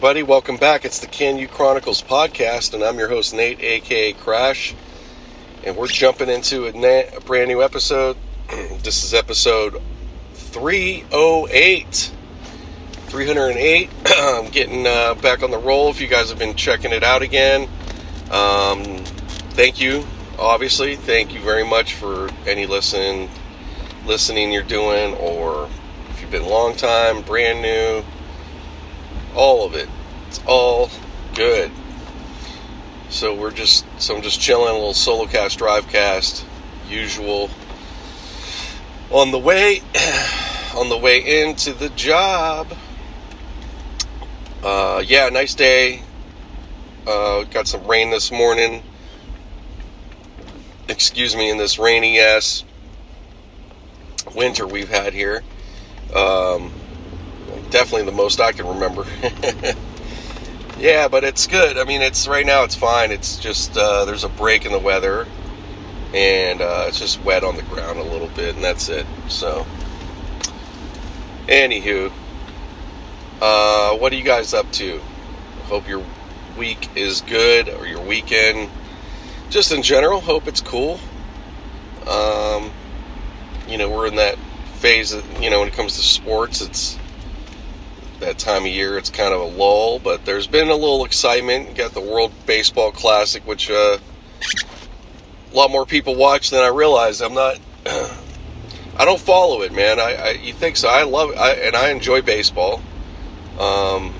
everybody. Welcome back. It's the KANU Chronicles podcast, and I'm your host, Nate, aka Crash. And we're jumping into a, na- a brand new episode. this is episode 308. 308. I'm getting uh, back on the roll. If you guys have been checking it out again, um, thank you. Obviously, thank you very much for any listen, listening you're doing, or if you've been long time, brand new all of it. It's all good. So we're just so I'm just chilling, a little solo cast, drive cast, usual. On the way, on the way into the job. Uh, yeah, nice day. Uh, got some rain this morning. Excuse me, in this rainy ass winter we've had here. Um, definitely the most I can remember. yeah, but it's good. I mean, it's right now it's fine. It's just uh, there's a break in the weather, and uh, it's just wet on the ground a little bit, and that's it. So, anywho, uh, what are you guys up to? Hope your week is good or your weekend. Just in general, hope it's cool. Um, you know, we're in that phase. Of, you know, when it comes to sports, it's that time of year. It's kind of a lull, but there's been a little excitement. You got the World Baseball Classic, which uh, a lot more people watch than I realize. I'm not. I don't follow it, man. I, I you think so? I love I, and I enjoy baseball. Um,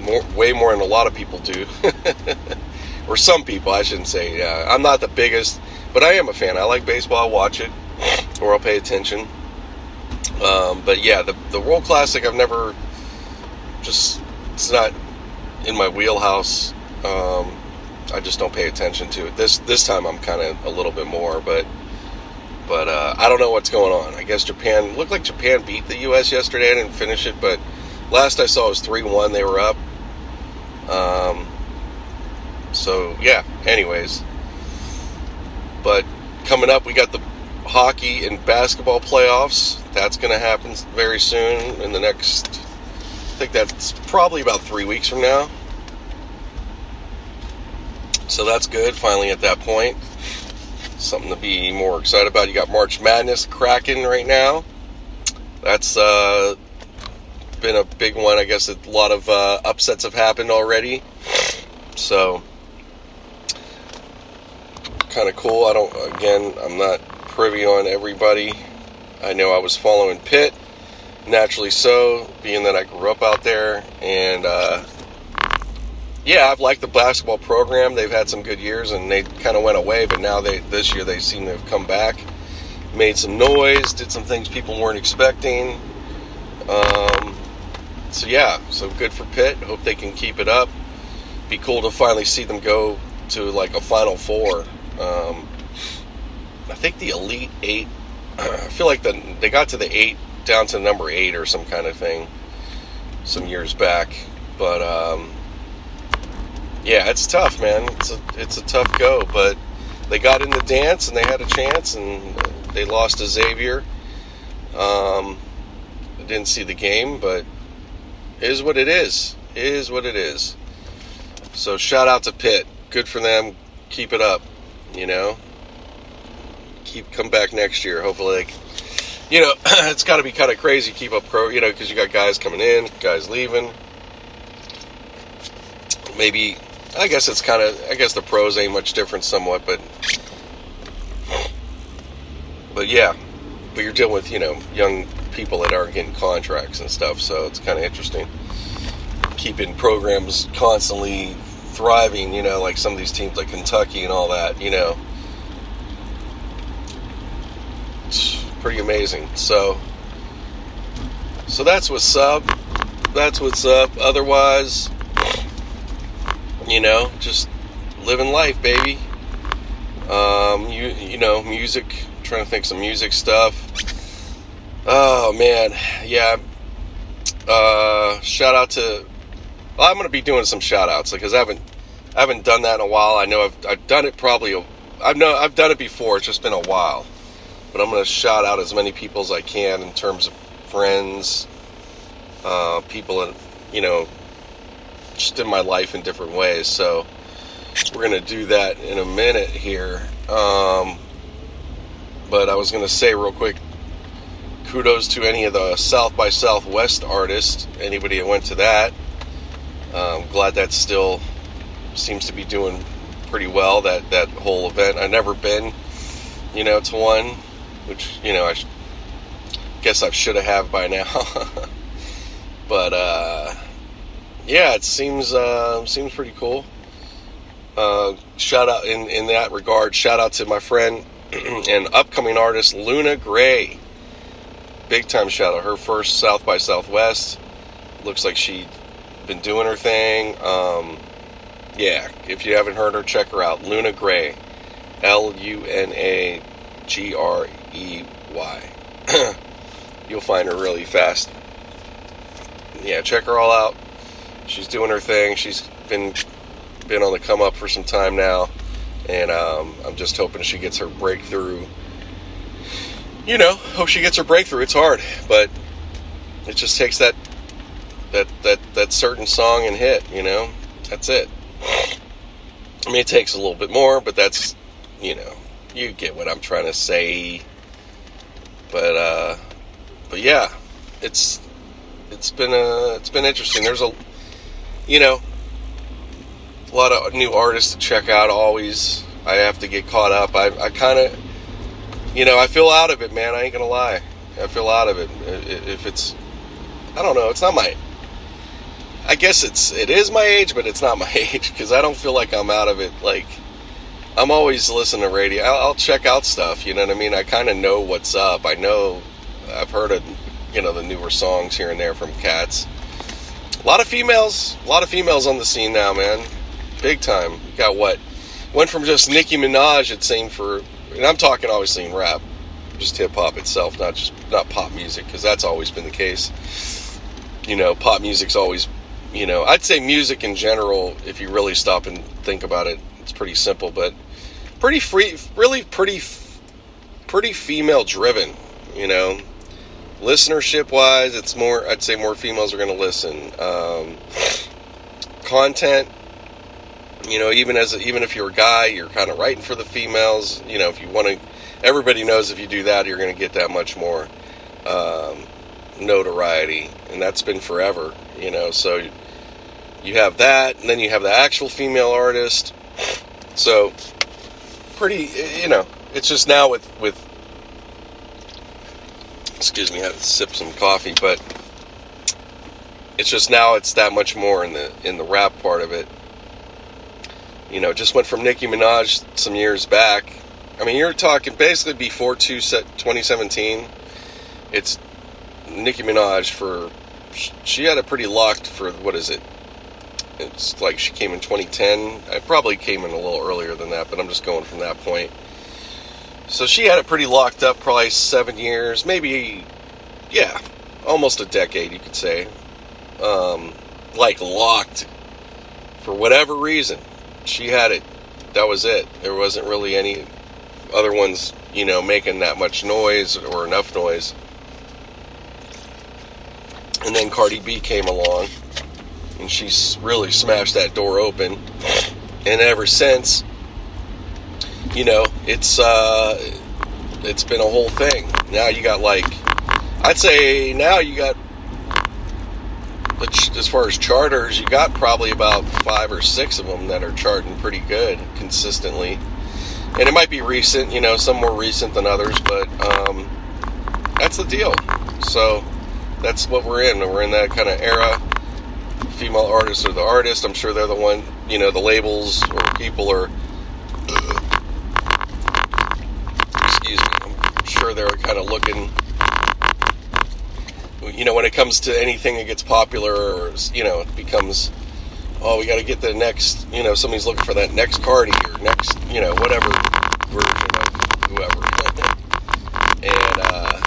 more, way more than a lot of people do, or some people, I shouldn't say. Yeah, I'm not the biggest, but I am a fan. I like baseball. I watch it, or I'll pay attention. Um, but yeah, the the World Classic, I've never just it's not in my wheelhouse. Um, I just don't pay attention to it. This this time I'm kind of a little bit more, but but uh, I don't know what's going on. I guess Japan looked like Japan beat the U.S. yesterday. I didn't finish it, but last I saw it was three one. They were up. Um, so yeah. Anyways, but coming up, we got the hockey and basketball playoffs. That's going to happen very soon in the next I think that's probably about three weeks from now. So that's good, finally at that point. Something to be more excited about. You got March Madness cracking right now. That's uh, been a big one. I guess a lot of uh, upsets have happened already. So, kind of cool. I don't, again, I'm not privy on everybody. I know I was following Pitt naturally so, being that I grew up out there. And uh, yeah, I've liked the basketball program. They've had some good years, and they kind of went away. But now they this year they seem to have come back, made some noise, did some things people weren't expecting. Um, so yeah, so good for Pitt. Hope they can keep it up. Be cool to finally see them go to like a Final Four. Um, I think the Elite Eight. I feel like the, they got to the eight down to number eight or some kind of thing some years back. But um, yeah, it's tough, man. It's a it's a tough go, but they got in the dance and they had a chance, and they lost to Xavier. Um, didn't see the game, but is what it is. It is what it is. So shout out to Pitt. Good for them. Keep it up. You know. Keep come back next year. Hopefully, they you know, it's got to be kind of crazy keep up pro, you know, because you got guys coming in, guys leaving. Maybe, I guess it's kind of, I guess the pros ain't much different somewhat, but, but yeah, but you're dealing with, you know, young people that aren't getting contracts and stuff, so it's kind of interesting. Keeping programs constantly thriving, you know, like some of these teams like Kentucky and all that, you know. Pretty amazing. So, so that's what's up. That's what's up. Otherwise, you know, just living life, baby. Um, you you know, music. I'm trying to think some music stuff. Oh man, yeah. Uh, shout out to. Well, I'm gonna be doing some shout outs because I haven't I haven't done that in a while. I know I've I've done it probably. I've know I've done it before. It's just been a while but I'm going to shout out as many people as I can in terms of friends, uh, people, in, you know, just in my life in different ways. So we're gonna do that in a minute here. Um, but I was gonna say real quick, kudos to any of the South by Southwest artists. Anybody that went to that, I'm glad that still seems to be doing pretty well. That that whole event. I've never been, you know, to one, which you know I guess I should have by now. but uh, yeah, it seems uh, seems pretty cool. Uh, shout out in in that regard. Shout out to my friend and upcoming artist Luna Grey. Big time shout out. Her first South by Southwest. Looks like she'd been doing her thing. Um, yeah, if you haven't heard her, check her out. Luna Grey. L U N A G R E Y. You'll find her really fast. Yeah, check her all out. She's doing her thing. She's been been on the come up for some time now, and um, I'm just hoping she gets her breakthrough. You know, hope she gets her breakthrough. It's hard, but it just takes that that that that certain song and hit. You know, that's it. I mean, it takes a little bit more, but that's you know, you get what I'm trying to say. But uh, but yeah, it's it's been a it's been interesting. There's a you know a lot of new artists to check out. Always, I have to get caught up. I I kind of you know I feel out of it, man. I ain't gonna lie. I feel out of it. If it's I don't know. It's not my I guess it's it is my age, but it's not my age because I don't feel like I'm out of it. Like I'm always listening to radio. I'll, I'll check out stuff. You know what I mean? I kind of know what's up. I know I've heard of you know the newer songs here and there from cats. A lot of females, a lot of females on the scene now, man. Big time. Got what? Went from just Nicki Minaj, it seemed for, and I'm talking obviously in rap, just hip hop itself, not just not pop music, because that's always been the case. You know, pop music's always you know, I'd say music in general, if you really stop and think about it, it's pretty simple, but pretty free, really pretty, pretty female driven, you know. Listenership wise, it's more, I'd say more females are going to listen. Um, content, you know, even as, even if you're a guy, you're kind of writing for the females, you know, if you want to, everybody knows if you do that, you're going to get that much more. Um, notoriety, and that's been forever, you know. So you have that, and then you have the actual female artist. So pretty, you know, it's just now with with. Excuse me, I had to sip some coffee, but it's just now it's that much more in the in the rap part of it. You know, just went from Nicki Minaj some years back. I mean, you're talking basically before two set 2017. It's Nicki Minaj for she had it pretty locked for what is it? It's like she came in 2010. I probably came in a little earlier than that, but I'm just going from that point. So she had it pretty locked up, probably seven years, maybe, yeah, almost a decade, you could say. Um, like locked for whatever reason. She had it. That was it. There wasn't really any other ones, you know, making that much noise or enough noise. And then Cardi B came along, and she's really smashed that door open. And ever since, you know, it's uh, it's been a whole thing. Now you got like, I'd say now you got, as far as charters, you got probably about five or six of them that are charting pretty good consistently. And it might be recent, you know, some more recent than others, but um, that's the deal. So that's what we're in. We're in that kind of era. Female artists are the artists. I'm sure they're the one, you know, the labels or people are. excuse me. I'm sure they're kind of looking. You know, when it comes to anything that gets popular, or you know, it becomes, oh, we got to get the next. You know, somebody's looking for that next Cardi or next, you know, whatever version of whoever. and uh,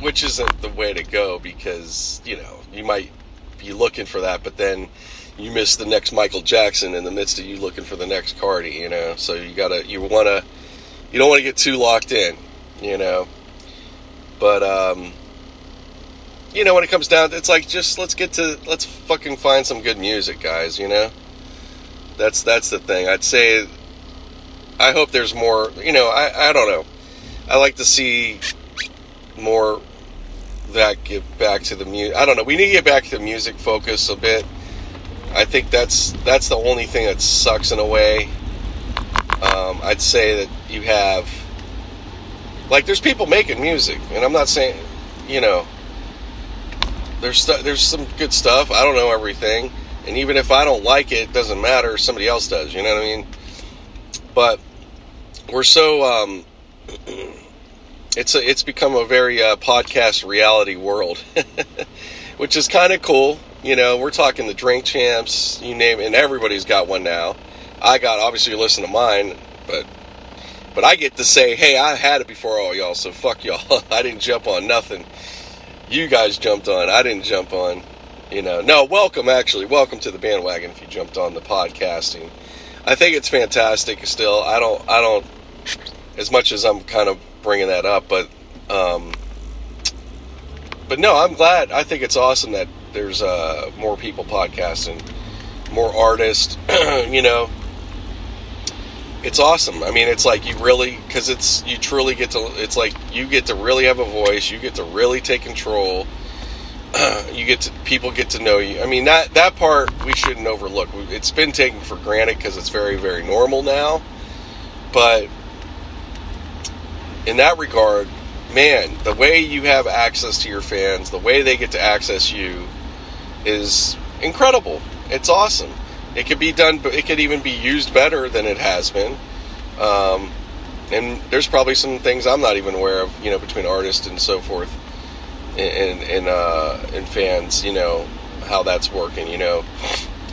which isn't the way to go because you know you might be looking for that, but then you miss the next Michael Jackson in the midst of you looking for the next Cardi, you know. So you gotta you wanna you don't want to get too locked in, you know. But um, you know, when it comes down, it's like just let's get to let's fucking find some good music, guys. You know, that's that's the thing. I'd say, I hope there's more. You know, I I don't know. I like to see more that get back to the music. I don't know. We need to get back to the music focus a bit. I think that's that's the only thing that sucks in a way. Um, I'd say that you have like there's people making music, and I'm not saying you know there's stu- there's some good stuff. I don't know everything, and even if I don't like it, it doesn't matter. Somebody else does. You know what I mean? But we're so um, it's a, it's become a very uh, podcast reality world, which is kind of cool. You know, we're talking the drink champs, you name it, and everybody's got one now. I got obviously you listen to mine, but but I get to say, hey, I had it before all y'all, so fuck y'all. I didn't jump on nothing. You guys jumped on. I didn't jump on. You know, no, welcome actually. Welcome to the bandwagon if you jumped on the podcasting. I think it's fantastic still. I don't I don't as much as I'm kind of bringing that up, but um, but no, I'm glad. I think it's awesome that there's uh, more people podcasting, more artists. you know, it's awesome. I mean, it's like you really because it's you truly get to. It's like you get to really have a voice. You get to really take control. you get to people get to know you. I mean that that part we shouldn't overlook. It's been taken for granted because it's very very normal now, but in that regard, man, the way you have access to your fans, the way they get to access you is incredible. It's awesome. It could be done, but it could even be used better than it has been. Um, and there's probably some things I'm not even aware of, you know, between artists and so forth, and and uh, and fans, you know, how that's working. You know,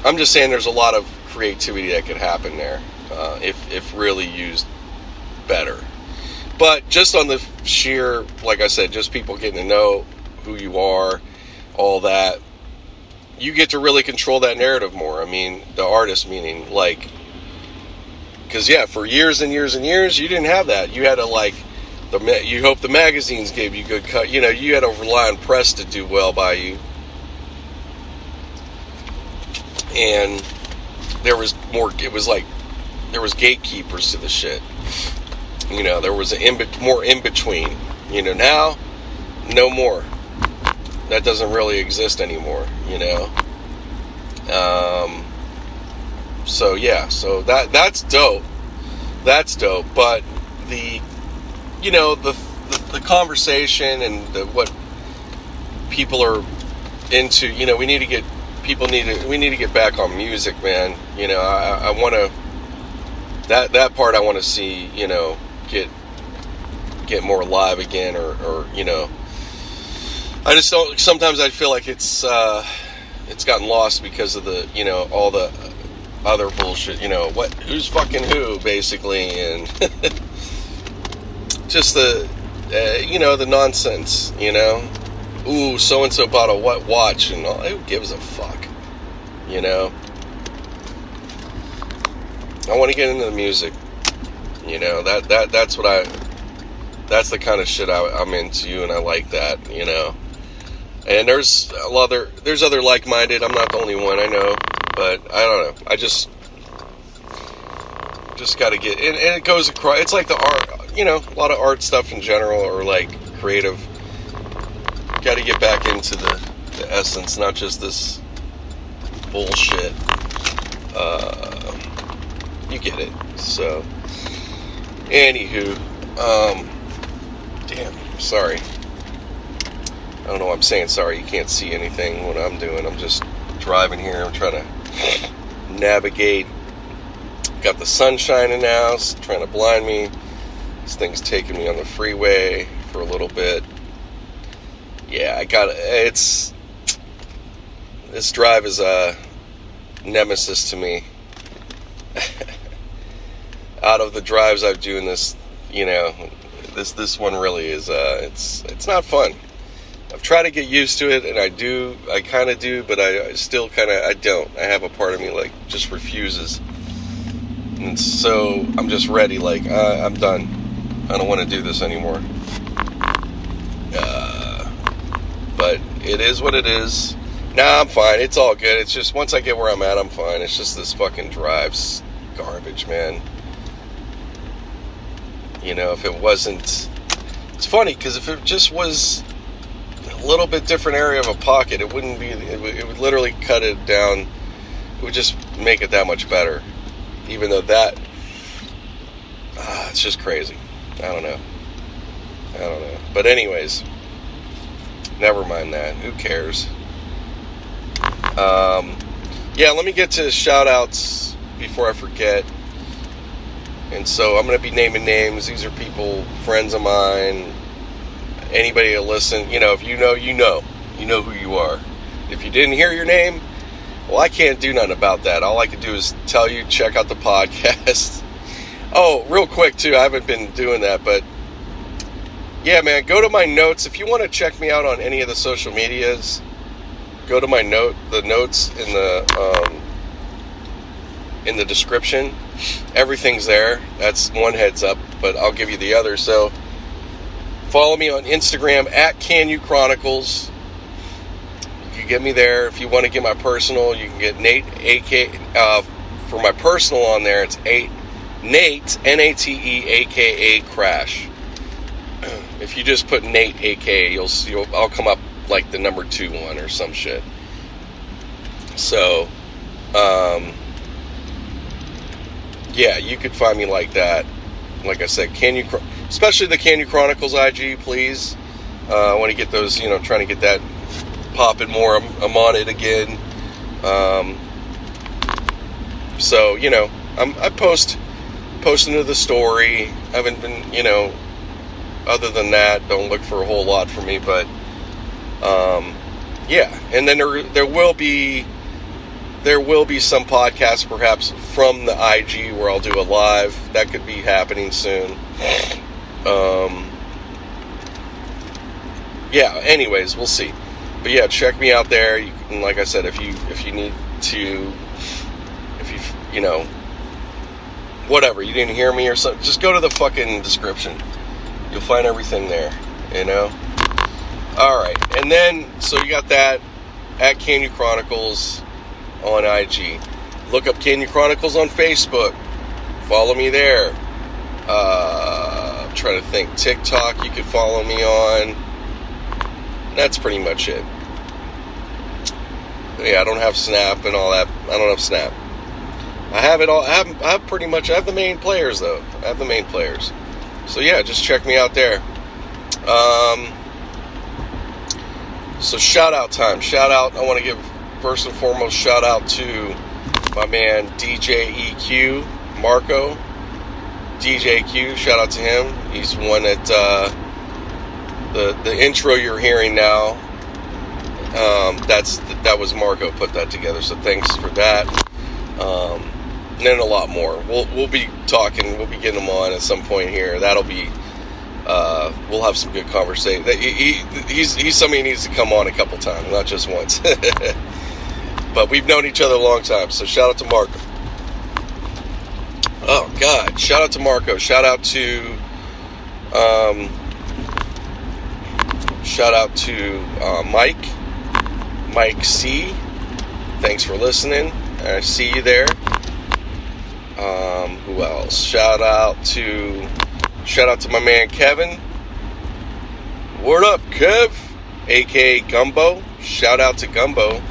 I'm just saying there's a lot of creativity that could happen there uh, if if really used better. But just on the sheer, like I said, just people getting to know who you are, all that, you get to really control that narrative more. I mean, the artist meaning, like, because yeah, for years and years and years, you didn't have that. You had to like, the you hope the magazines gave you good cut. You know, you had to rely on press to do well by you, and there was more. It was like there was gatekeepers to the shit. You know, there was an in more in between. You know, now no more. That doesn't really exist anymore. You know. Um. So yeah, so that that's dope. That's dope. But the, you know, the the, the conversation and the, what people are into. You know, we need to get people need to we need to get back on music, man. You know, I, I want to that that part I want to see. You know, get get more live again, or, or you know, I just don't. Sometimes I feel like it's uh, it's gotten lost because of the you know all the other bullshit. You know what? Who's fucking who, basically, and just the uh, you know the nonsense. You know, ooh, so and so bought a what watch, and all. Who gives a fuck? You know. I want to get into the music. You know that that that's what I. That's the kind of shit I, I'm into, and I like that. You know. And there's a lot other there's other like-minded. I'm not the only one, I know, but I don't know. I just just got to get and, and it goes across. It's like the art, you know, a lot of art stuff in general, or like creative. Got to get back into the, the essence, not just this bullshit. Uh, you get it. So, anywho, um, damn, sorry. I don't know why I'm saying sorry. You can't see anything what I'm doing. I'm just driving here. I'm trying to navigate. Got the sun shining now. It's trying to blind me. This thing's taking me on the freeway for a little bit. Yeah, I got it's. This drive is a nemesis to me. Out of the drives I've doing this, you know, this this one really is. Uh, it's it's not fun. I've tried to get used to it, and I do. I kind of do, but I, I still kind of. I don't. I have a part of me like just refuses, and so I'm just ready. Like uh, I'm done. I don't want to do this anymore. Uh, but It is what it is. Nah, I'm fine. It's all good. It's just once I get where I'm at, I'm fine. It's just this fucking drive's garbage, man. You know, if it wasn't. It's funny because if it just was a little bit different area of a pocket, it wouldn't be. It would, it would literally cut it down. It would just make it that much better. Even though that. Uh, it's just crazy. I don't know. I don't know. But, anyways, never mind that. Who cares? Um, yeah, let me get to shout outs before I forget. And so I'm going to be naming names. These are people, friends of mine, anybody that listen. You know, if you know, you know. You know who you are. If you didn't hear your name, well, I can't do nothing about that. All I can do is tell you, check out the podcast. oh, real quick, too, I haven't been doing that, but yeah, man, go to my notes. If you want to check me out on any of the social medias, go to my note, the notes in the um, in the description. Everything's there. That's one heads up, but I'll give you the other. So follow me on Instagram at KANU Chronicles. You can get me there. If you want to get my personal, you can get Nate AK uh, for my personal on there. It's eight Nate N A T E A K A Crash. If you just put Nate AK, you'll you'll I'll come up like the number two one or some shit. So, um, yeah, you could find me like that. Like I said, can you, especially the KANU Chronicles IG, please. Uh, I want to get those, you know, trying to get that popping more. I'm, I'm on it again. Um, so you know, I'm, I post posting to the story. I haven't been, you know, other than that, don't look for a whole lot for me, but um, yeah, and then there there will be there will be some podcasts perhaps from the IG where I'll do a live. That could be happening soon. Um, yeah. Anyways, we'll see. But yeah, check me out there. You can, like I said, if you if you need to, if you you know, whatever you didn't hear me or something, just go to the fucking description. You'll find everything there. You know. All right, and then so you got that at KANU Chronicles on IG. Look up KANU Chronicles on Facebook. Follow me there. Uh, I'm trying to think. TikTok, you can follow me on. That's pretty much it. Yeah, I don't have Snap and all that. I don't have Snap. I have it all. I have, I have pretty much. I have the main players though. I have the main players. So yeah, just check me out there. Um, so shout out time. Shout out. I want to give first and foremost shout out to my man DJ EQ Marco. DJ Q, shout out to him. He's one that uh, the the intro you're hearing now. Um, that's that was Marco put that together. So thanks for that. Um, and then a lot more. We'll we'll be talking. We'll be getting them on at some point here. That'll be uh, we'll have some good conversation. He, he, he's he's somebody who needs to come on a couple times, not just once. but we've known each other a long time, so shout out to Marco. Oh God! Shout out to Marco. Shout out to, um, shout out to uh, Mike, Mike C. Thanks for listening. I see you there. Um, who else? Shout out to Shout out to my man Kevin. Word up, Kev, aka Gumbo. Shout out to Gumbo.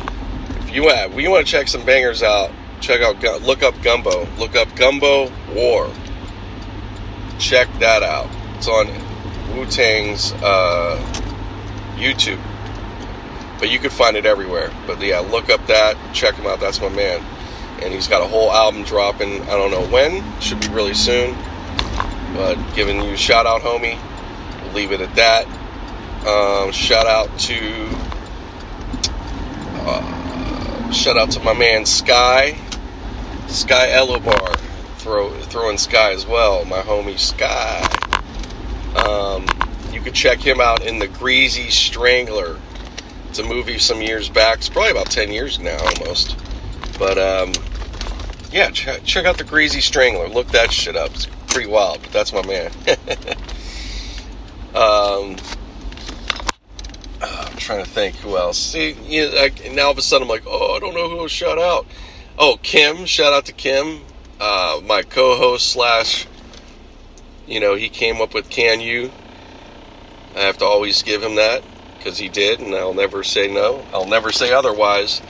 You have, you want to check some bangers out, check out, look up Gumbo. Look up Gumbo War. Check that out. It's on Wu Tang's uh, YouTube. But you could find it everywhere. But yeah, look up that, check him out. That's my man. And he's got a whole album dropping, I don't know when, should be really soon. But giving you a shout out, homie. We'll leave it at that. Um, shout out to uh, shout out to my man Sky, Sky Elobar. Throw throwing Sky as well, my homie Sky. Um, you could check him out in the Greasy Strangler. It's a movie some years back. It's probably about ten years now, almost. But um, yeah, check, check out the Greasy Strangler. Look that shit up. It's pretty wild, but that's my man. um, trying to think who else. See, you know, now all of a sudden I'm like, oh, I don't know who will shout out. Oh, Kim. Shout out to Kim, uh, my co-host slash. You know, he came up with "KANU." I have to always give him that because he did, and I'll never say no. I'll never say otherwise.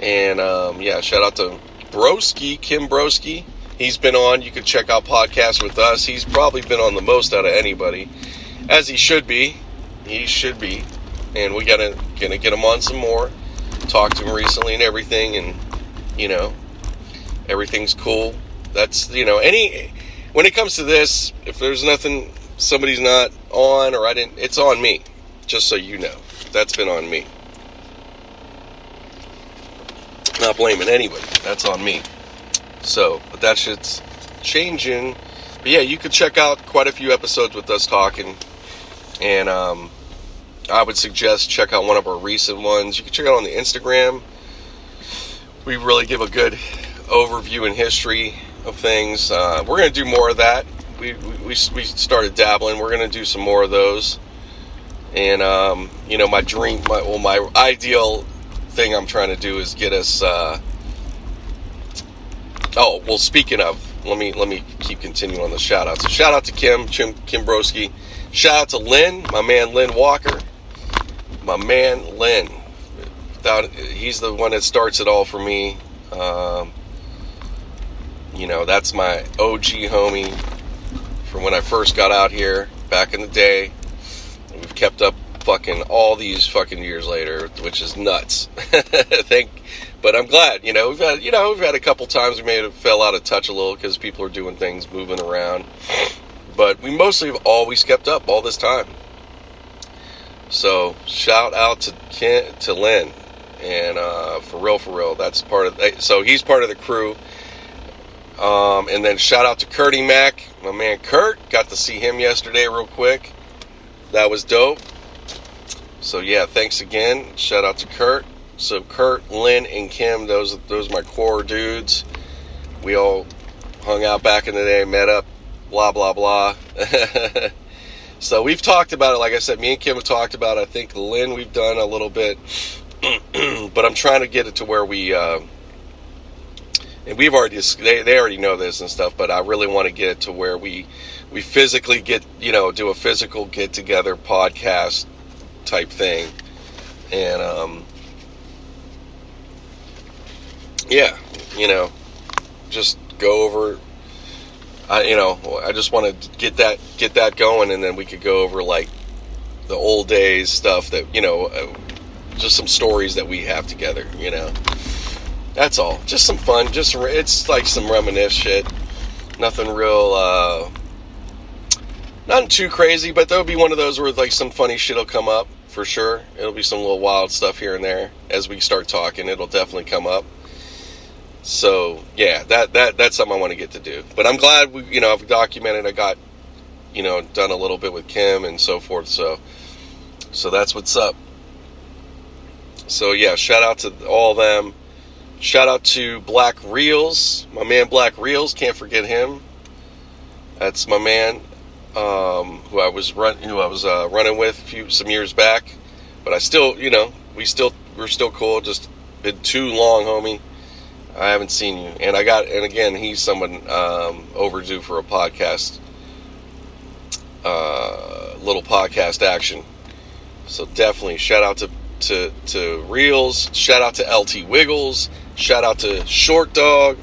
And um, yeah, shout out to Broski, Kim Broski. He's been on. You can check out podcasts with us. He's probably been on the most out of anybody, as he should be. He should be, and we gotta gonna get him on some more. Talked to him recently and everything, and you know, everything's cool. That's you know, any when it comes to this, if there's nothing, somebody's not on or I didn't, it's on me. Just so you know, that's been on me. Not blaming anybody. That's on me. So, but that shit's changing. But yeah, you could check out quite a few episodes with us talking. And um, I would suggest check out one of our recent ones. You can check out on the Instagram. We really give a good overview and history of things. Uh, we're going to do more of that. We, we, we started dabbling. We're going to do some more of those. And, um, you know, my dream, my, well, my ideal thing I'm trying to do is get us. Uh, oh well, speaking of, let me let me keep continuing on the shout outs. So shout out to Kim, Kim, Kimbroski. Shout out to Lynn, my man Lynn Walker, my man Lynn. Without, he's the one that starts it all for me. Um, you know, that's my OG homie from when I first got out here back in the day. We've kept up fucking all these fucking years later, which is nuts. Thank, but I'm glad. You know, we've had you know we've had a couple times we may have fell out of touch a little because people are doing things, moving around. But we mostly have always kept up all this time. So shout out to Ken, to Lynn, and uh, for real, for real, that's part of. So he's part of the crew. Um, and then shout out to Curdy Mack, my man Kurt. Got to see him yesterday, real quick. That was dope. So yeah, thanks again. Shout out to Kurt. So Kurt, Lynn, and Kim, those those are my core dudes. We all hung out back in the day, met up, blah blah blah. so we've talked about it. Like I said, me and Kim have talked about. It. I think Lynn, we've done a little bit, but I'm trying to get it to where we. Uh, and we've already they, they already know this and stuff, but I really want to get it to where we we physically get you know do a physical get together podcast type thing. And, um, yeah, you know, just go over. I, you know, I just want to get that get that going, and then we could go over like the old days stuff that you know, uh, just some stories that we have together. You know, that's all. Just some fun. Just it's like some reminisce shit. Nothing real. Uh, Nothing too crazy, but there'll be one of those where like some funny shit will come up for sure. It'll be some little wild stuff here and there as we start talking. It'll definitely come up. So yeah, that that that's something I want to get to do. But I'm glad we, you know, I've documented. I got, you know, done a little bit with Kim and so forth. So, so that's what's up. So yeah, shout out to all them. Shout out to Black Reels, my man Black Reels. Can't forget him. That's my man um, who I was run, who I was uh, running with few some years back, but I still, you know, we still we're still cool. Just been too long, homie. I haven't seen you, and I got, and again, he's someone um, overdue for a podcast, uh, little podcast action. So definitely shout out to to to Reels, shout out to LT Wiggles, shout out to Short Dog,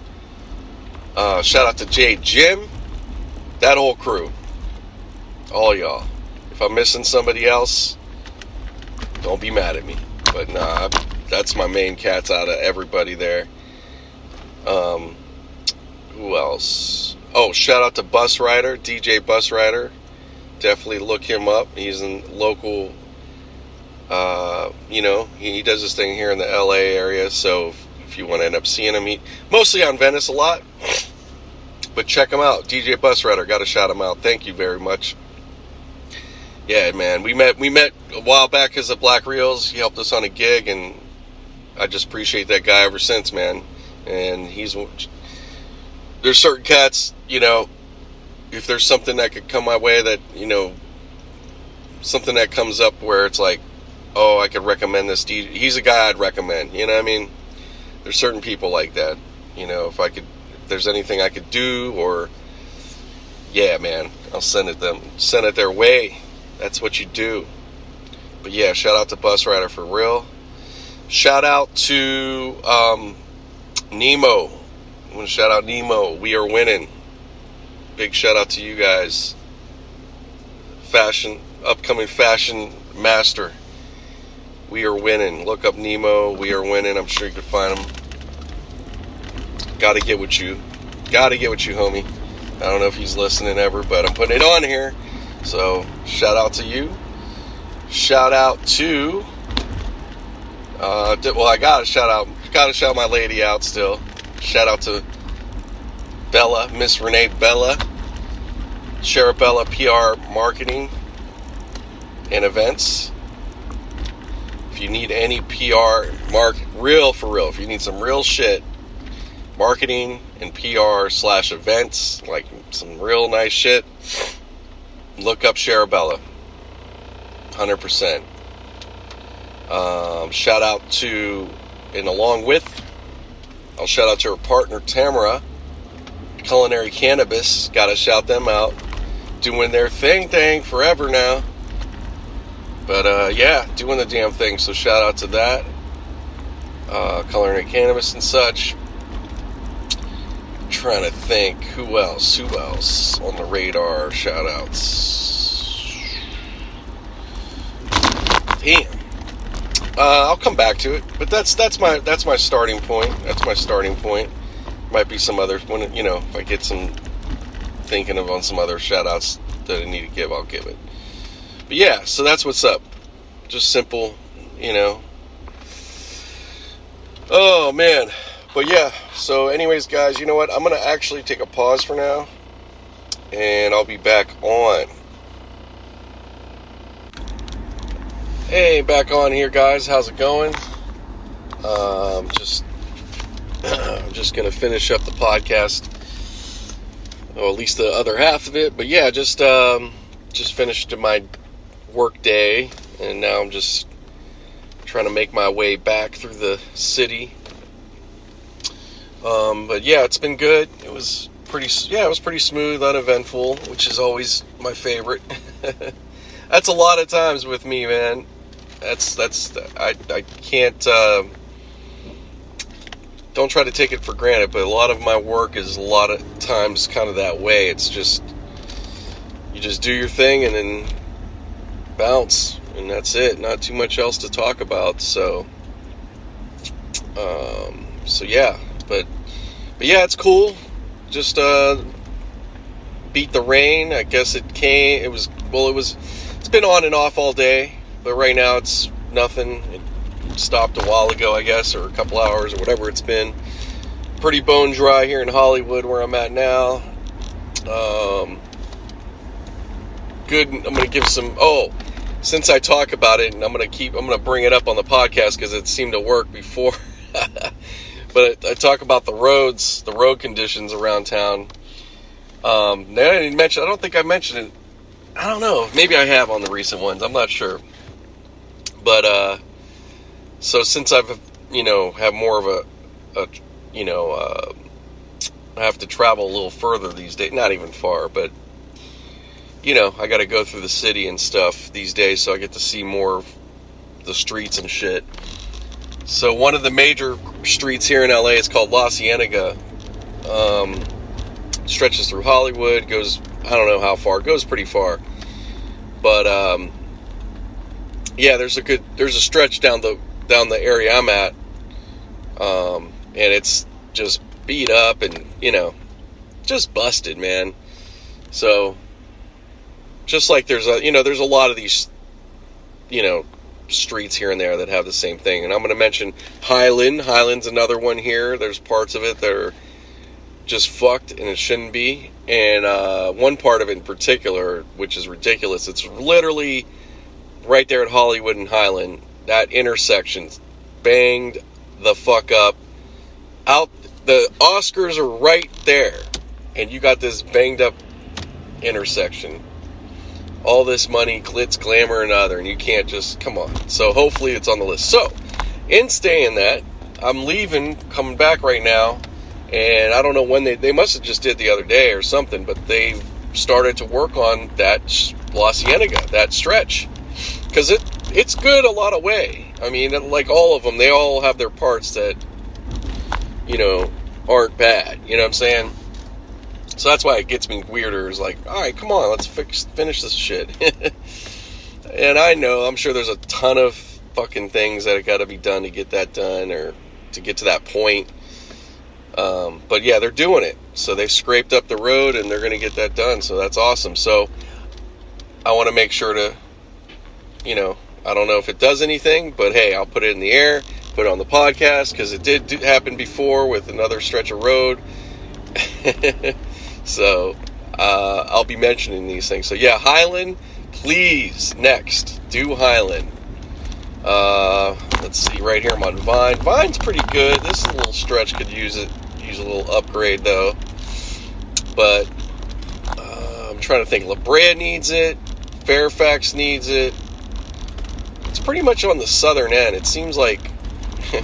uh, shout out to Jay Jim, that whole crew all y'all. If I'm missing somebody else, don't be mad at me. But nah, that's my main cats out of everybody there. Um, who else? Oh, shout out to Bus Rider, DJ Bus Rider. Definitely look him up. He's in local. Uh, you know, he, he does this thing here in the LA area. So if, if you want to end up seeing him, he mostly on Venice a lot. But check him out, DJ Bus Rider. Got to shout him out. Thank you very much yeah, man, we met we met a while back as a Black Reels. He helped us on a gig, and I just appreciate that guy ever since, man. And he's there's certain cats, you know, if there's something that could come my way that you know, something that comes up where it's like, oh, I could recommend this. He's a guy I'd recommend. You know I mean? There's certain people like that. You know, if I could, if there's anything I could do, or yeah, man, I'll send it them, send it their way. That's what you do. But yeah, shout out to Bus Rider for real. Shout out to um, Nemo. I'm gonna shout out Nemo. We are winning. Big shout out to you guys. Fashion, upcoming fashion master. We are winning. Look up Nemo. We are winning. I'm sure you can find him. Got to get with you. Got to get with you, homie. I don't know if he's listening ever, but I'm putting it on here. So shout out to you. Shout out to. Uh, well, I gotta shout out. Gotta shout my lady out still. Shout out to Bella, Miss Renee Bella, Bella PR Marketing and Events. If you need any PR, mark real for real. If you need some real shit, marketing and PR slash events, like some real nice shit, look up Bella. 100%. Um, shout out to, and along with, I'll shout out to her partner Tamara, Culinary Cannabis. Gotta shout them out. Doing their thing, thing forever now. But uh, yeah, doing the damn thing. So shout out to that. Uh, Culinary Cannabis and such. trying to think who else, who else on the radar. Shout outs. Damn. Uh, I'll come back to it, but that's that's my that's my starting point. That's my starting point. Might be some other when you know if I get some thinking of on some other shout outs that I need to give, I'll give it. But yeah, so that's what's up. Just simple, you know. Oh man. But yeah, so anyways guys, you know what? I'm to actually take a pause for now and I'll be back on. Hey, back on here guys. How's it going? Um just I'm just to finish up the podcast or at least the other half of it. But yeah, just um, just finished my work day, and now I'm just trying to make my way back through the city. Um, but yeah, it's been good. It was pretty, yeah, it was pretty smooth, uneventful, which is always my favorite. that's a lot of times with me, man. That's that's I I can't. Uh, don't try to take it for granted, but a lot of my work is a lot of times kind of that way. It's just you just do your thing and then bounce, and that's it. Not too much else to talk about. So, um, so yeah, but but yeah, it's cool. Just uh, beat the rain. I guess it came. It was well. It was. It's been on and off all day, but right now it's nothing. It, stopped a while ago, I guess, or a couple hours or whatever it's been. Pretty bone dry here in Hollywood where I'm at now. Um, good. I'm going to give some. Oh, since I talk about it, and I'm going to keep. I'm going to bring it up on the podcast because it seemed to work before. but I talk about the roads, the road conditions around town. Um, I didn't mention. I don't think I mentioned it. I don't know. Maybe I have on the recent ones. I'm not sure. But uh, so since I've you know have more of a, a you know uh, I have to travel a little further these days. Not even far, but you know I got to go through the city and stuff these days, so I get to see more of the streets and shit. So one of the major streets here in LA is called La Cienega. Um, stretches through Hollywood, goes I don't know how far, goes pretty far, but um, yeah, there's a good there's a stretch down the down the area I'm at, um, and it's just beat up and you know, just busted, man. So, just like there's a you know there's a lot of these, you know, streets here and there that have the same thing, and I'm going to mention Highland. Highland's another one here. There's parts of it that are just fucked and it shouldn't be. And uh, one part of it in particular, which is ridiculous, it's literally right there at Hollywood and Highland that intersection banged the fuck up. Out the Oscars are right there, and you got this banged up intersection. all this money, glitz, glamour, and other, and you can't just come on. So hopefully it's on the list. So, in staying that, I'm leaving, coming back right now, and I don't know when they they must have just did the other day or something, but they started to work on that La Cienega, that stretch, because it it's good a lot of way. I mean, like all of them, they all have their parts that you know aren't bad. You know what I'm saying? So that's why it gets me weirder. Is like, all right, come on, let's fix, finish this shit. and I know, I'm sure there's a ton of fucking things that have got to be done to get that done or to get to that point. Um, but yeah, they're doing it. So they scraped up the road and they're going to get that done. So that's awesome. So I want to make sure to, you know, I don't know if it does anything, but hey, I'll put it in the air, put it on the podcast because it did do, happen before with another stretch of road. so uh, I'll be mentioning these things. So yeah, Highland, please next do Highland. Uh, let's see, right here I'm on Vine. Vine's pretty good. This little stretch could use it, use a little upgrade though. But uh, I'm trying to think. La Brea needs it. Fairfax needs it. Pretty much on the southern end. It seems like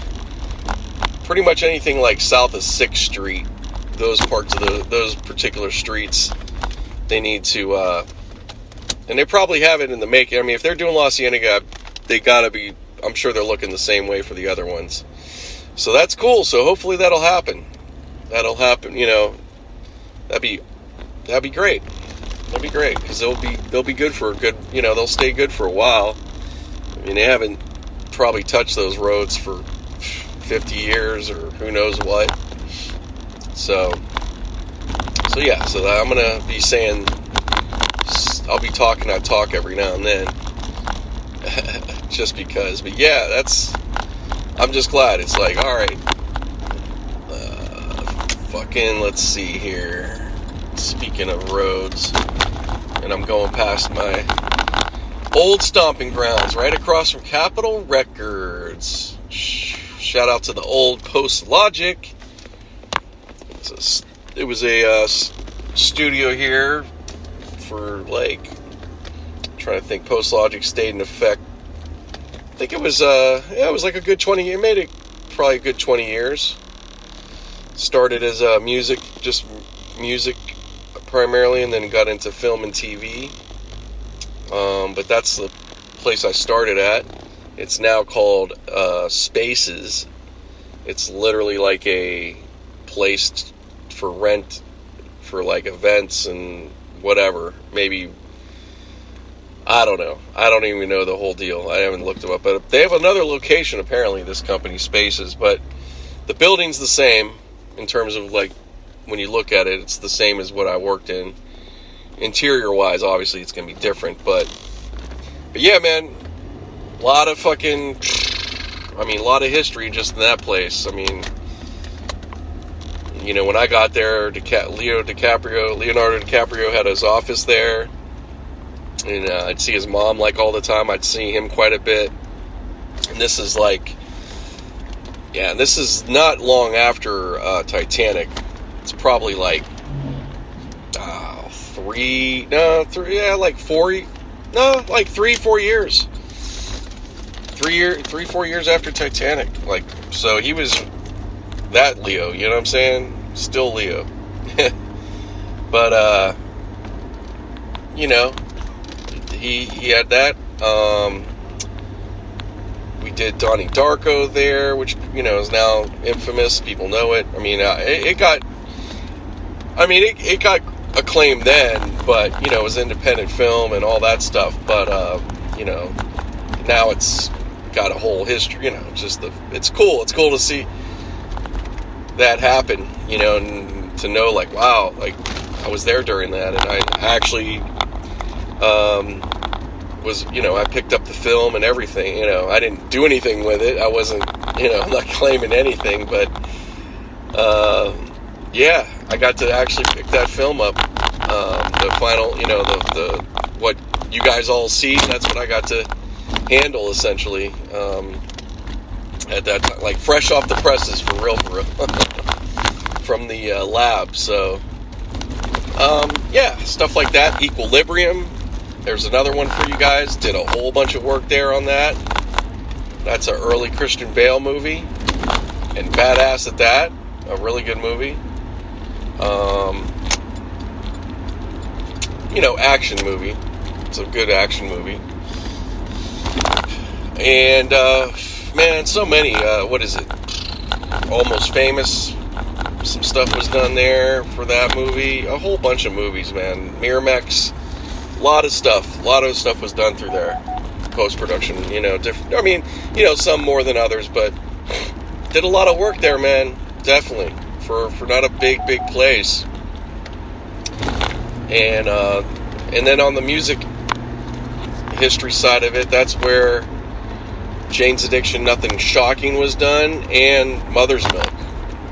pretty much anything like south of Sixth Street, those parts of the those particular streets, they need to. Uh, and they probably have it in the making. I mean, if they're doing La Cienega, they gotta be. I'm sure they're looking the same way for the other ones. So that's cool. So hopefully that'll happen. That'll happen. You know, that'd be that'd be great. That'd be great because they'll be they'll be good for a good. You know, they'll stay good for a while. Mean, they haven't probably touched those roads for 50 years or who knows what. So, so yeah. So I'm gonna be saying. I'll be talking. I talk every now and then just because. But yeah, that's. I'm just glad. It's like, all right. Uh, fucking, let's see here. Speaking of roads, and I'm going past my old stomping grounds right across from Capitol Records. Shout out to the old Post Logic. It was a, uh, studio here for like trying to think post logic stayed in effect i think it was uh yeah it was like a good 20 it made it probably a good 20 years started as uh, music just music primarily and then got into film and tv um, but that's the place i started at it's now called uh, spaces it's literally like a place for rent for like events and whatever maybe I don't know. I don't even know the whole deal. I haven't looked them up, but they have another location apparently. This company Spaces, but the building's the same in terms of like when you look at it, it's the same as what I worked in. Interior wise, obviously it's gonna be different, but but yeah, man, a lot of fucking. I mean, a lot of history just in that place. I mean, you know, when I got there, Leo DiCaprio, Leonardo DiCaprio had his office there and uh, I'd see his mom like all the time. I'd see him quite a bit, and this is like, yeah, this is not long after uh, Titanic. It's probably like uh, three, no, three, yeah, like four, no, like three, four years, three year, three, four years after Titanic. Like, so he was that Leo. You know what I'm saying? Still Leo, but uh, you know, he he had that. Um, we did Donnie Darko there, which you know is now infamous. People know it. I mean, uh, it, it, got. I mean, it, it got acclaimed then, but you know, it was independent film and all that stuff. But uh, you know, now it's got a whole history. You know, just the it's cool. It's cool to see that happen. You know, and to know like, wow, like I was there during that, and I actually um, was you know I picked up the film and everything. You know I didn't do anything with it. I wasn't you know I'm not claiming anything, but uh, yeah, I got to actually pick that film up. Um, the final, you know, the, the what you guys all see. That's what I got to handle essentially um, at that time, like fresh off the presses for real, for real, from the uh, lab. So um, yeah, stuff like that. Equilibrium there's another one for you guys. Did a whole bunch of work there on that. That's an early Christian Bale movie, and badass at that. A really good movie. Um, you know, action movie. It's a good action movie. And uh, man, so many. Uh, what is it? Almost Famous. Some stuff was done there for that movie. A whole bunch of movies, man. Miramax. A lot of stuff. A lot of stuff was done through there. Post production, you know, different. I mean, you know, some more than others, but did a lot of work there, man. Definitely for for not a big big place. And uh, and then on the music history side of it, that's where Jane's Addiction, Nothing Shocking was done, and Mother's Milk.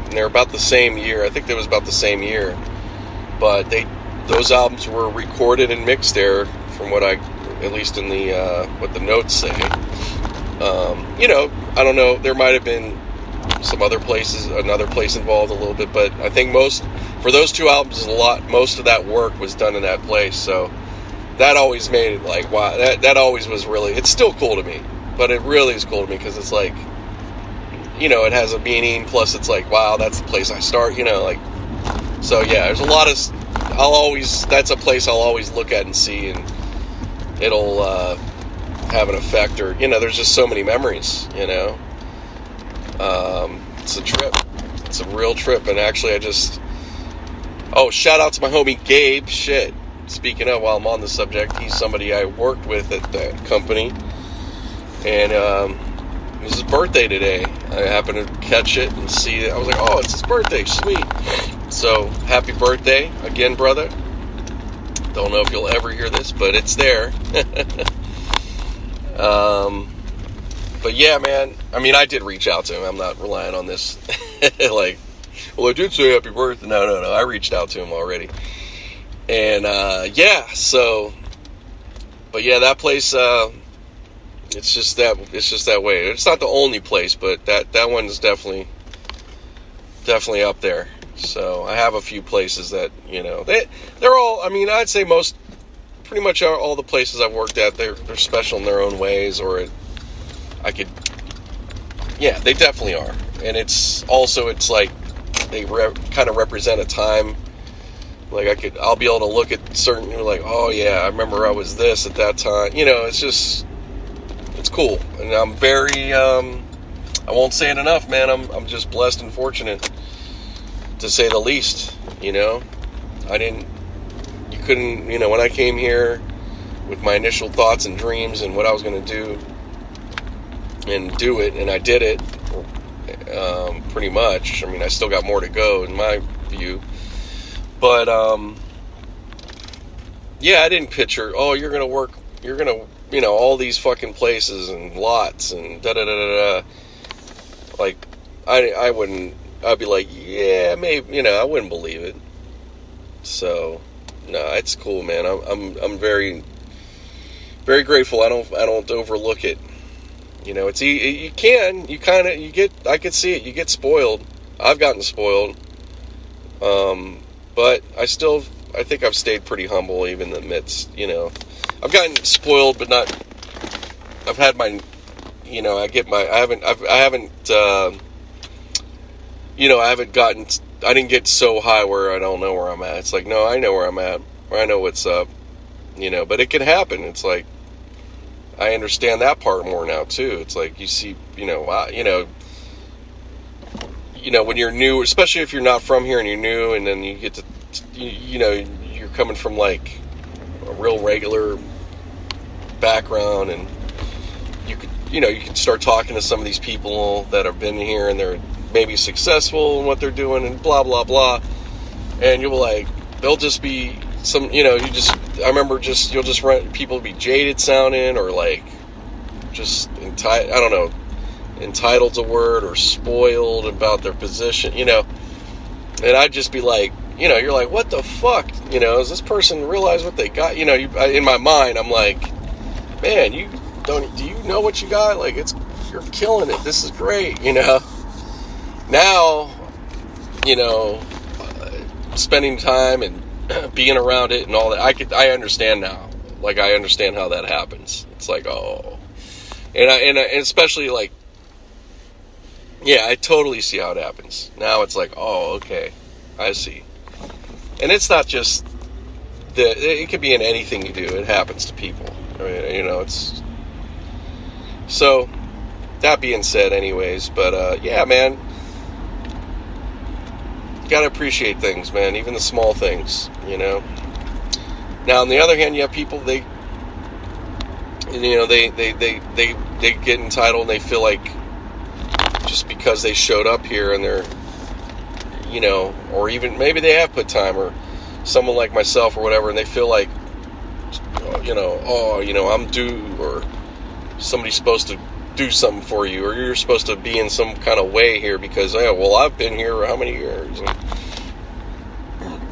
And they're about the same year. I think it was about the same year. But they those albums were recorded and mixed there, from what I, at least in the uh, what the notes say. Um, you know, I don't know. There might have been some other places, another place involved a little bit, but I think most for those two albums, a lot, most of that work was done in that place. So that always made it like wow. That that always was really. It's still cool to me, but it really is cool to me because it's like, you know, it has a meaning. Plus, it's like wow, that's the place I start. You know, like so yeah. There's a lot of. I'll always. That's a place I'll always look at and see, and it'll uh, have an effect. Or you know, there's just so many memories. You know. Um, it's a trip. It's a real trip. And actually, I just. Oh, shout out to my homie Gabe. Shit. Speaking of, while I'm on the subject, he's somebody I worked with at that company. And um, it was his birthday today. I happened to catch it and see it. I was like, oh, it's his birthday. Sweet. So, happy birthday again, brother. Don't know if you'll ever hear this, but it's there. um, but yeah, man. I mean, I did reach out to him. I'm not relying on this. like, well, I did say happy birthday. No, no, no. I reached out to him already. And uh, yeah, so, but yeah, that place. Uh, it's just that. It's just that way. It's not the only place, but that that one's definitely, definitely up there. So I have a few places that you know they they're all. I mean, I'd say most, pretty much all the places I've worked at, they're they're special in their own ways, or it, I could, yeah, they definitely are. And it's also, it's like they kind of represent a time. Like I could, I'll be able to look at certain, like, oh yeah, I remember I was this at that time. You know, it's just, it's cool. And I'm very, um, I won't say it enough, man. I'm, I'm just blessed and fortunate to say the least. You know, I didn't, you couldn't, you know, when I came here with my initial thoughts and dreams and what I was going to do, and do it, and I did it um, pretty much. I mean, I still got more to go in my view, but um, yeah, I didn't picture. Oh, you're gonna work. You're gonna, you know, all these fucking places and lots and da da da da. da. Like, I I wouldn't. I'd be like, yeah, maybe. You know, I wouldn't believe it. So, no, it's cool, man. I'm I'm I'm very very grateful. I don't I don't overlook it. You know, it's you can you kind of you get I could see it. You get spoiled. I've gotten spoiled, um, but I still I think I've stayed pretty humble even in the midst. You know, I've gotten spoiled, but not. I've had my, you know, I get my I haven't I've, I haven't. Uh, you know, I haven't gotten. I didn't get so high where I don't know where I'm at. It's like no, I know where I'm at. Or I know what's up. You know, but it can happen. It's like I understand that part more now too. It's like you see, you know, you know, you know when you're new, especially if you're not from here and you're new, and then you get to, you, you know, you're coming from like a real regular background, and you could, you know, you can start talking to some of these people that have been here and they're maybe successful in what they're doing, and blah blah blah, and you'll like, they'll just be some you know you just i remember just you'll just run people be jaded sounding or like just entitled i don't know entitled to word or spoiled about their position you know? And i'd just be like you know you're like what the fuck? You know does this person realize what they got? You know you, in my mind i'm like man you don't do you know what you got? Like it's you're killing it. This is great you know? Now you know uh, spending time and being around it and all that, I could I understand now. Like I understand how that happens. It's like oh, and I, and, I, and especially like yeah, I totally see how it happens. Now it's like oh okay, I see, and it's not just the it could be in anything you do. It happens to people. I mean, you know, it's so. That being said, anyways, but uh, yeah, man, gotta appreciate things, man. Even the small things, you know. Now, on the other hand, you have people they, you know, they they they they they get entitled and they feel like just because they showed up here and they're, you know, or even maybe they have put time or someone like myself or whatever, and they feel like, you know, oh, you know, I'm due or somebody's supposed to do something for you or you're supposed to be in some kind of way here because, oh, well, I've been here how many years?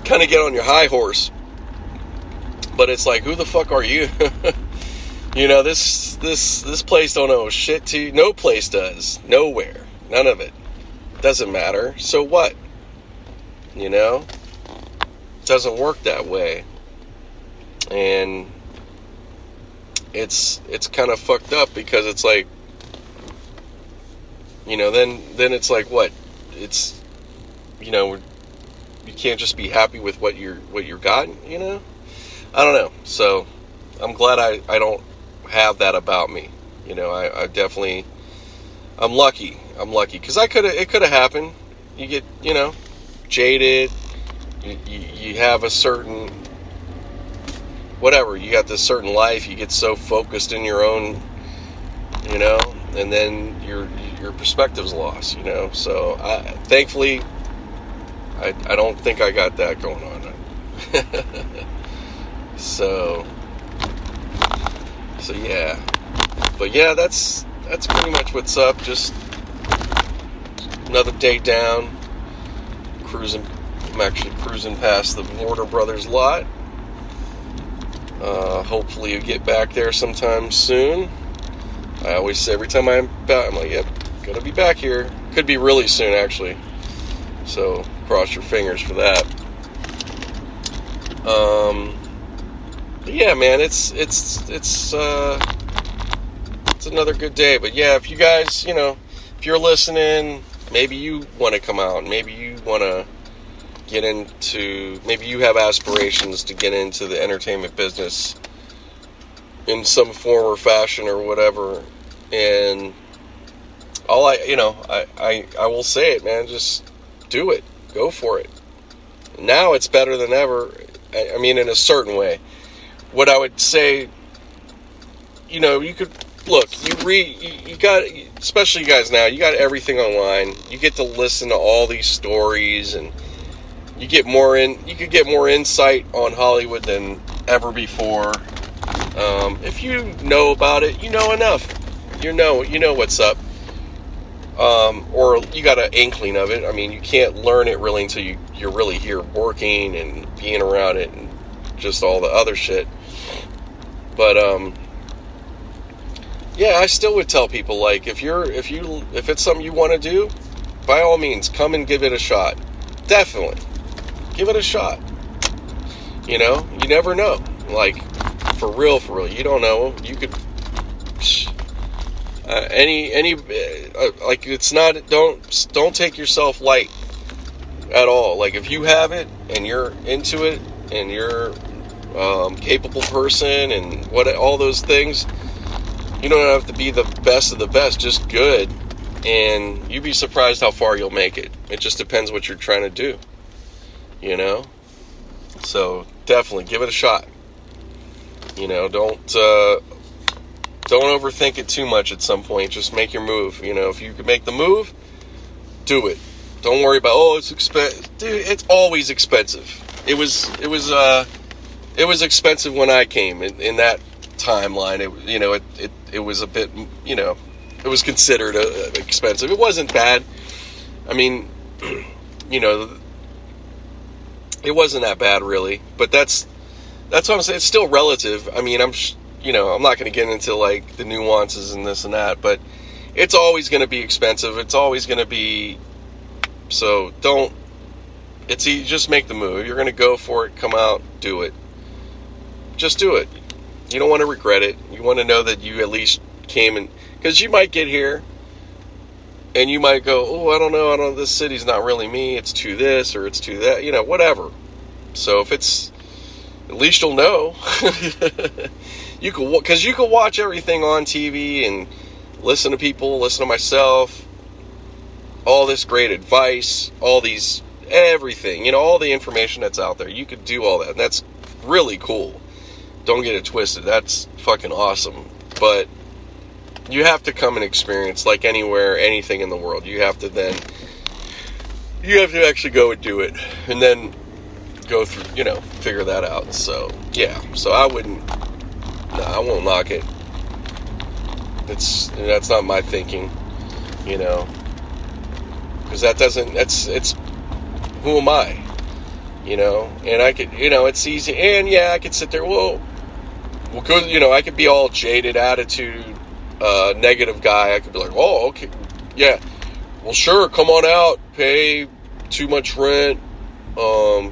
Kind of get on your high horse but it's like, who the fuck are you? you know, this this this place don't owe shit to you. No place does. Nowhere. None of it. Doesn't matter. So what? You know? Doesn't work that way. And it's it's kind of fucked up because it's like you know, then then it's like what? It's you know, you can't just be happy with what you're what you're gotten, you know? I don't know. So I'm glad I, I don't have that about me. You know, I, I definitely I'm lucky. I'm lucky because I could have it could have happened. You get you know jaded. You, you, you have a certain whatever. You got this certain life. You get so focused in your own, you know, and then your your perspective's lost. You know. So I, thankfully, I I don't think I got that going on. So, so yeah, but yeah, that's that's pretty much what's up. Just another day down, cruising. I'm actually cruising past the Warner Brothers lot. Uh, hopefully, you get back there sometime soon. I always say every time I'm back, I'm like, yep, gonna be back here. Could be really soon, actually. So cross your fingers for that. Um, yeah, man, it's it's it's uh, it's another good day. But yeah, if you guys, you know, if you're listening, maybe you want to come out. Maybe you want to get into. Maybe you have aspirations to get into the entertainment business in some form or fashion or whatever. And all I, you know, I I, I will say it, man. Just do it. Go for it. Now it's better than ever. I mean, in a certain way what I would say, you know, you could look, you read, you, you got, especially you guys now, you got everything online. You get to listen to all these stories, and you get more in. You could get more insight on Hollywood than ever before. Um, if you know about it, you know enough. You know, you know what's up. Um, or you got an inkling of it. I mean, you can't learn it really until you, you're really here working and being around it and just all the other shit. But um, yeah, I still would tell people like if you're if you if it's something you want to do, by all means, come and give it a shot. Definitely, give it a shot. You know, you never know. Like for real, for real, you don't know. You could. Uh, any any uh, like it's not don't don't take yourself light at all like if you have it and you're into it and you're um, capable person and what all those things. You don't have to be the best of the best, just good, and you'd be surprised how far you'll make it. It just depends what you're trying to do, you know. So definitely give it a shot. You know, don't uh, don't overthink it too much. At some point, just make your move. You know, if you can make the move, do it. Don't worry about oh it's expensive, dude. It's always expensive. It was it was uh it was expensive when I came in, in that timeline. It you know it, it it was a bit you know it was considered uh, expensive. It wasn't bad. I mean, you know, it wasn't that bad really. But that's that's what I'm saying. It's still relative. I mean, I'm you know I'm not going to get into like the nuances and this and that, but it's always going to be expensive. It's always going to be so don't. It's you just make the move. You're going to go for it. Come out, do it just do it. You don't want to regret it. You want to know that you at least came and because you might get here and you might go, oh, I don't know, I don't. This city's not really me. It's to this or it's to that. You know, whatever. So if it's, at least you'll know. you can because you can watch everything on TV and listen to people, listen to myself, all this great advice, all these everything, you know, all the information that's out there. You could do all that. And that's really cool. Don't get it twisted. That's fucking awesome. But you have to come and experience like anywhere, anything in the world. You have to then you have to actually go and do it. And then go through, you know, figure that out. So, yeah. So I wouldn't no, I won't knock it. It's that's not my thinking, you know. Cuz that doesn't that's it's who am I? You know, and I could, you know, it's easy. And yeah, I could sit there, well, well, good, you know, I could be all jaded attitude, uh, negative guy. I could be like, oh, okay, yeah, well, sure, come on out, pay too much rent, um,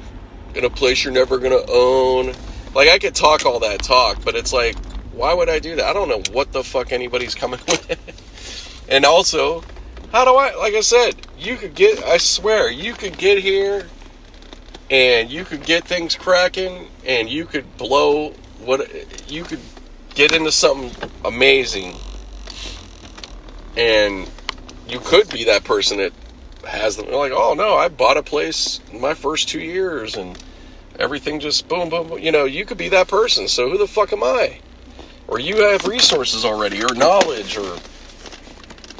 in a place you're never gonna own. Like, I could talk all that talk, but it's like, why would I do that? I don't know what the fuck anybody's coming with. and also, how do I, like I said, you could get, I swear, you could get here and you could get things cracking and you could blow what, you could get into something amazing and you could be that person that has them like, oh no, I bought a place my first two years and everything just boom, boom, boom. You know, you could be that person. So who the fuck am I? Or you have resources already or knowledge or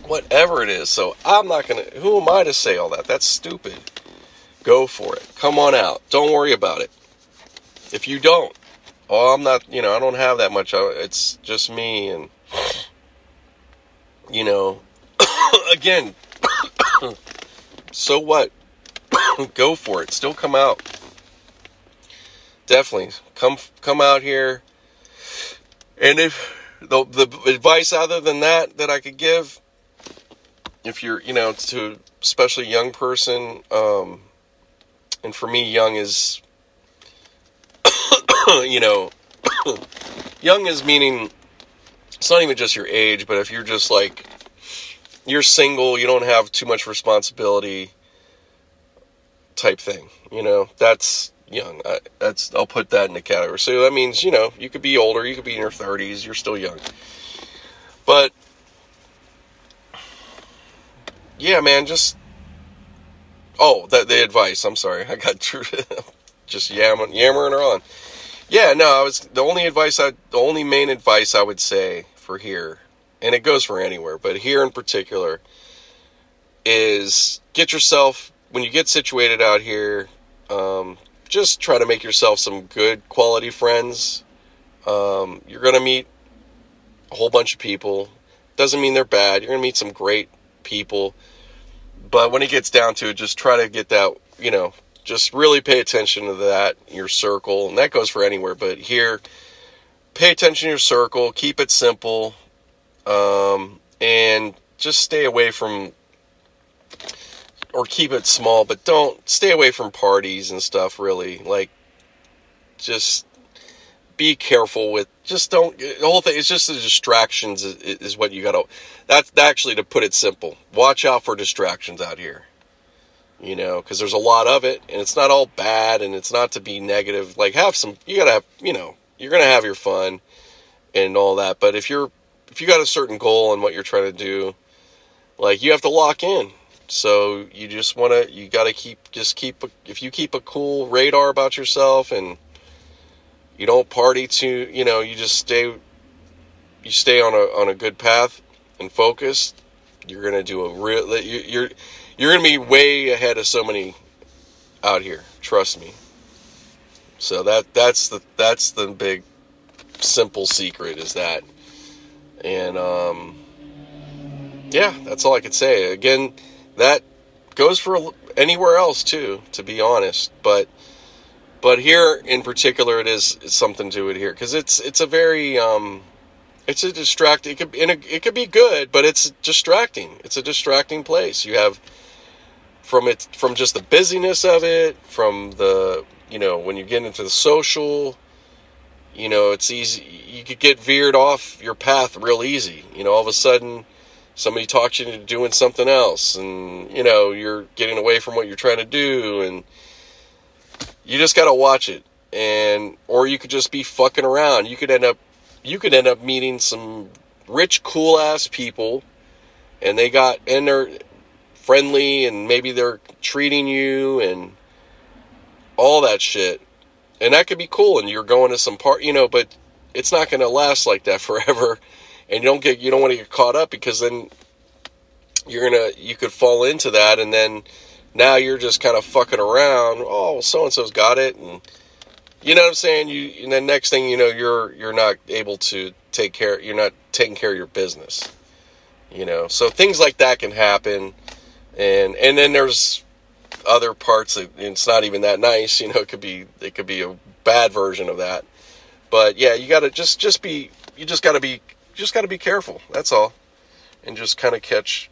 whatever it is. So I'm not going to, who am I to say all that? That's stupid. Go for it. Come on out. Don't worry about it. If you don't, oh, I'm not, you know, I don't have that much. It's just me and, you know, again, so what? Go for it. Still come out. Definitely come come out here. And if the the advice other than that that I could give if you're, you know, to especially young person, um, and for me, young is, you know, young is meaning it's not even just your age, but if you're just like you're single, you don't have too much responsibility, type thing, you know, that's young. I, that's I'll put that in the category. So that means you know you could be older, you could be in your 30s, you're still young, but yeah, man, just oh, the, the advice. I'm sorry, I got true just yammering, yammering her on. Yeah, no, I was the only advice I, the only main advice I would say for here, and it goes for anywhere, but here in particular, is get yourself when you get situated out here. Um, just try to make yourself some good quality friends. Um, you're gonna meet a whole bunch of people. Doesn't mean they're bad. You're gonna meet some great people but when it gets down to it, just try to get that, you know, just really pay attention to that, your circle. And that goes for anywhere. But here, pay attention to your circle, keep it simple, um, and just stay away from, or keep it small, but don't stay away from parties and stuff, really. Like, just be careful with just don't the whole thing it's just the distractions is, is what you gotta that's actually to put it simple watch out for distractions out here you know because there's a lot of it and it's not all bad and it's not to be negative like have some you gotta have you know you're gonna have your fun and all that but if you're if you got a certain goal and what you're trying to do like you have to lock in. So you just want to you got to keep just keep if you keep a cool radar about yourself and you don't party to you know you just stay you stay on a on a good path and focus you're gonna do a real you're you're gonna be way ahead of so many out here. Trust me. So that that's the that's the big simple secret is that and um yeah that's all i could say again that goes for anywhere else too to be honest but but here in particular, it is something to it here because it's it's a very um, it's a distracting. It could a, it could be good, but it's distracting. It's a distracting place. You have from it from just the busyness of it, from the you know when you get into the social you know, it's easy. You could get veered off your path real easy. You know, all of a sudden, somebody talks you into doing something else, and you know, you're getting away from what you're trying to do, and you just got to watch it. And or you could just be fucking around. You could end up, you could end up meeting some rich, cool ass people, and they got and they're friendly, and maybe they're treating you and all that shit and that could be cool and you're going to some part you know but it's not going to last like that forever. And you don't get you don't want to get caught up because then you're gonna you could fall into that and then now you're just kind of fucking around oh so and so's got it and you know what i'm saying? You and then next thing you know you're you're not able to take care you're not taking care of your business you know? So things like that can happen and and then there's other parts it's not even that nice. You know, it could be it could be a bad version of that. But yeah, you got to just just be you just got to be just got to be careful. That's all, and just kind of catch,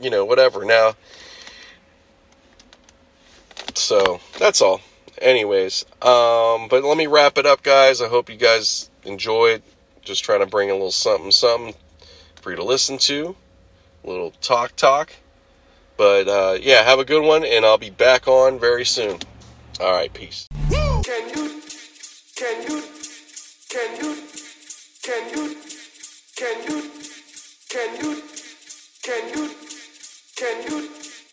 you know, whatever. Now, so that's all. Anyways, um, but let me wrap it up, guys. I hope you guys enjoyed. Just trying to bring a little something, something for you to listen to. A little talk, talk. But uh, yeah, have a good one, and I'll be back on very soon. All right, peace. Can you, can you, can you, can you, can you, can you, can you, can you,